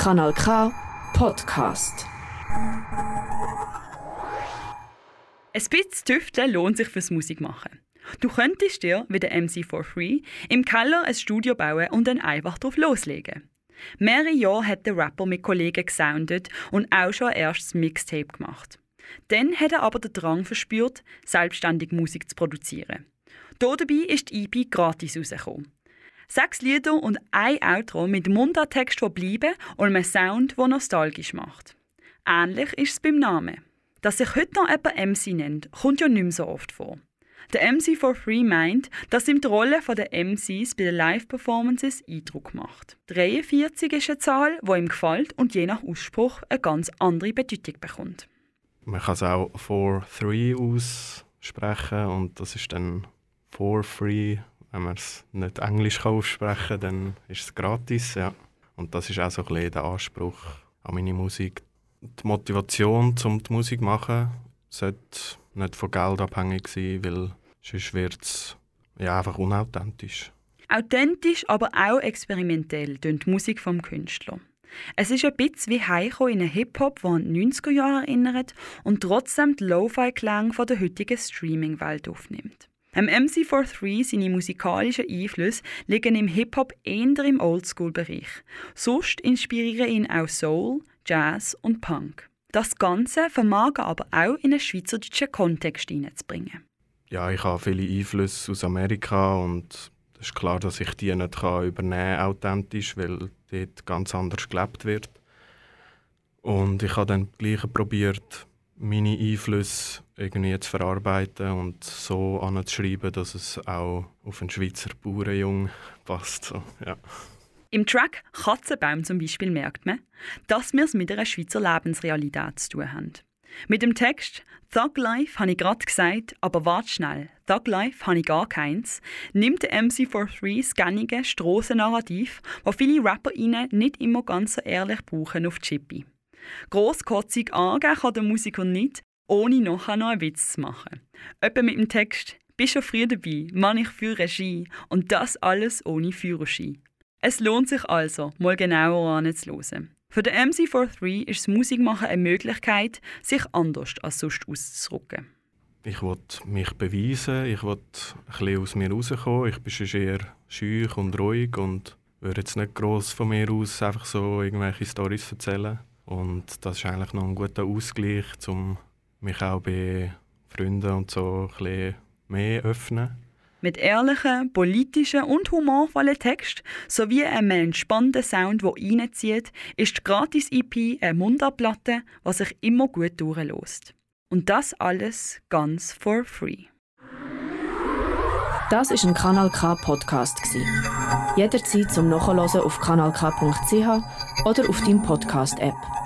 Kanal K Podcast. Ein bisschen tüfteln lohnt sich fürs Musikmachen. Du könntest dir, wie der MC for Free, im Keller ein Studio bauen und dann einfach drauf loslegen. Mehrere Jahre hat der Rapper mit Kollegen gesoundet und auch schon ein erstes Mixtape gemacht. Dann hat er aber den Drang verspürt, selbstständig Musik zu produzieren. Hier dabei ist die EP gratis rausgekommen. Sechs Lieder und ein Outro mit Mundarttext, der bleiben und einem Sound, der nostalgisch macht. Ähnlich ist es beim Namen. Dass sich heute noch jemand MC nennt, kommt ja nicht mehr so oft vor. Der MC for Free meint, dass ihm die Rolle der MCs bei den Live-Performances Eindruck macht. 43 ist eine Zahl, die ihm gefällt und je nach Ausspruch eine ganz andere Bedeutung bekommt. Man kann es auch for three aussprechen und das ist dann for free. Wenn man es nicht Englisch aussprechen kann, dann ist es gratis. Ja. Und das ist auch so ein bisschen der Anspruch an meine Musik. Die Motivation, um die Musik zu machen, sollte nicht von Geld abhängig sein, weil sonst wird es ja, einfach unauthentisch. Authentisch, aber auch experimentell tönt die Musik vom Künstler. Es ist ein bisschen wie Heiko in einen Hip-Hop, der an die 90er Jahre erinnert und trotzdem die Lo-Fi-Klänge der heutigen Streaming-Welt aufnimmt. Am MC43 seine musikalischen Einflüsse liegen im Hip-Hop eher im Oldschool-Bereich. Sonst inspirieren ihn auch Soul, Jazz und Punk. Das Ganze vermag er aber auch in einen schweizerdeutschen Kontext hineinzubringen. Ja, ich habe viele Einflüsse aus Amerika und es ist klar, dass ich die nicht übernehmen kann, authentisch, weil dort ganz anders gelebt wird. Und ich habe dann gleich probiert, meine Einflüsse irgendwie zu verarbeiten und so anzuschreiben, dass es auch auf einen Schweizer Bauernjung passt. So, ja. Im Track Katzenbaum zum Beispiel merkt man, dass wir es mit einer Schweizer Lebensrealität zu tun haben. Mit dem Text Thug Life habe ich gerade gesagt, aber wart schnell, Thug Life habe ich gar keins, nimmt der MC43 das gängige Strassennarrativ, das viele RapperInnen nicht immer ganz so ehrlich brauchen, auf Chippy. Grosskotzig angeben kann der Musiker nicht, ohne nachher noch einen Witz zu machen. Etwa mit dem Text «Bist schon früh dabei, Mann, ich führe Regie» und das alles ohne Führerschein. Es lohnt sich also, mal genauer anzuhören. Für den MC43 ist das Musikmachen eine Möglichkeit, sich anders als sonst auszudrücken. Ich wollte mich beweisen, ich wollte ein aus mir rauskommen. Ich bin schon eher schüch und ruhig und würde jetzt nicht gross von mir aus einfach so irgendwelche Storys erzählen. Und das ist eigentlich noch ein guter Ausgleich, um mich auch bei Freunden und so ein bisschen mehr öffnen. Mit ehrlichen, politischen und humorvollen Text sowie einem entspannten Sound, der reinzieht, ist die Gratis-EP eine Mundartplatte, was sich immer gut durchlässt. Und das alles ganz for free. Das ist ein Kanal K Podcast Jederzeit zum Nachhören auf kanalk.ch oder auf deinem Podcast App.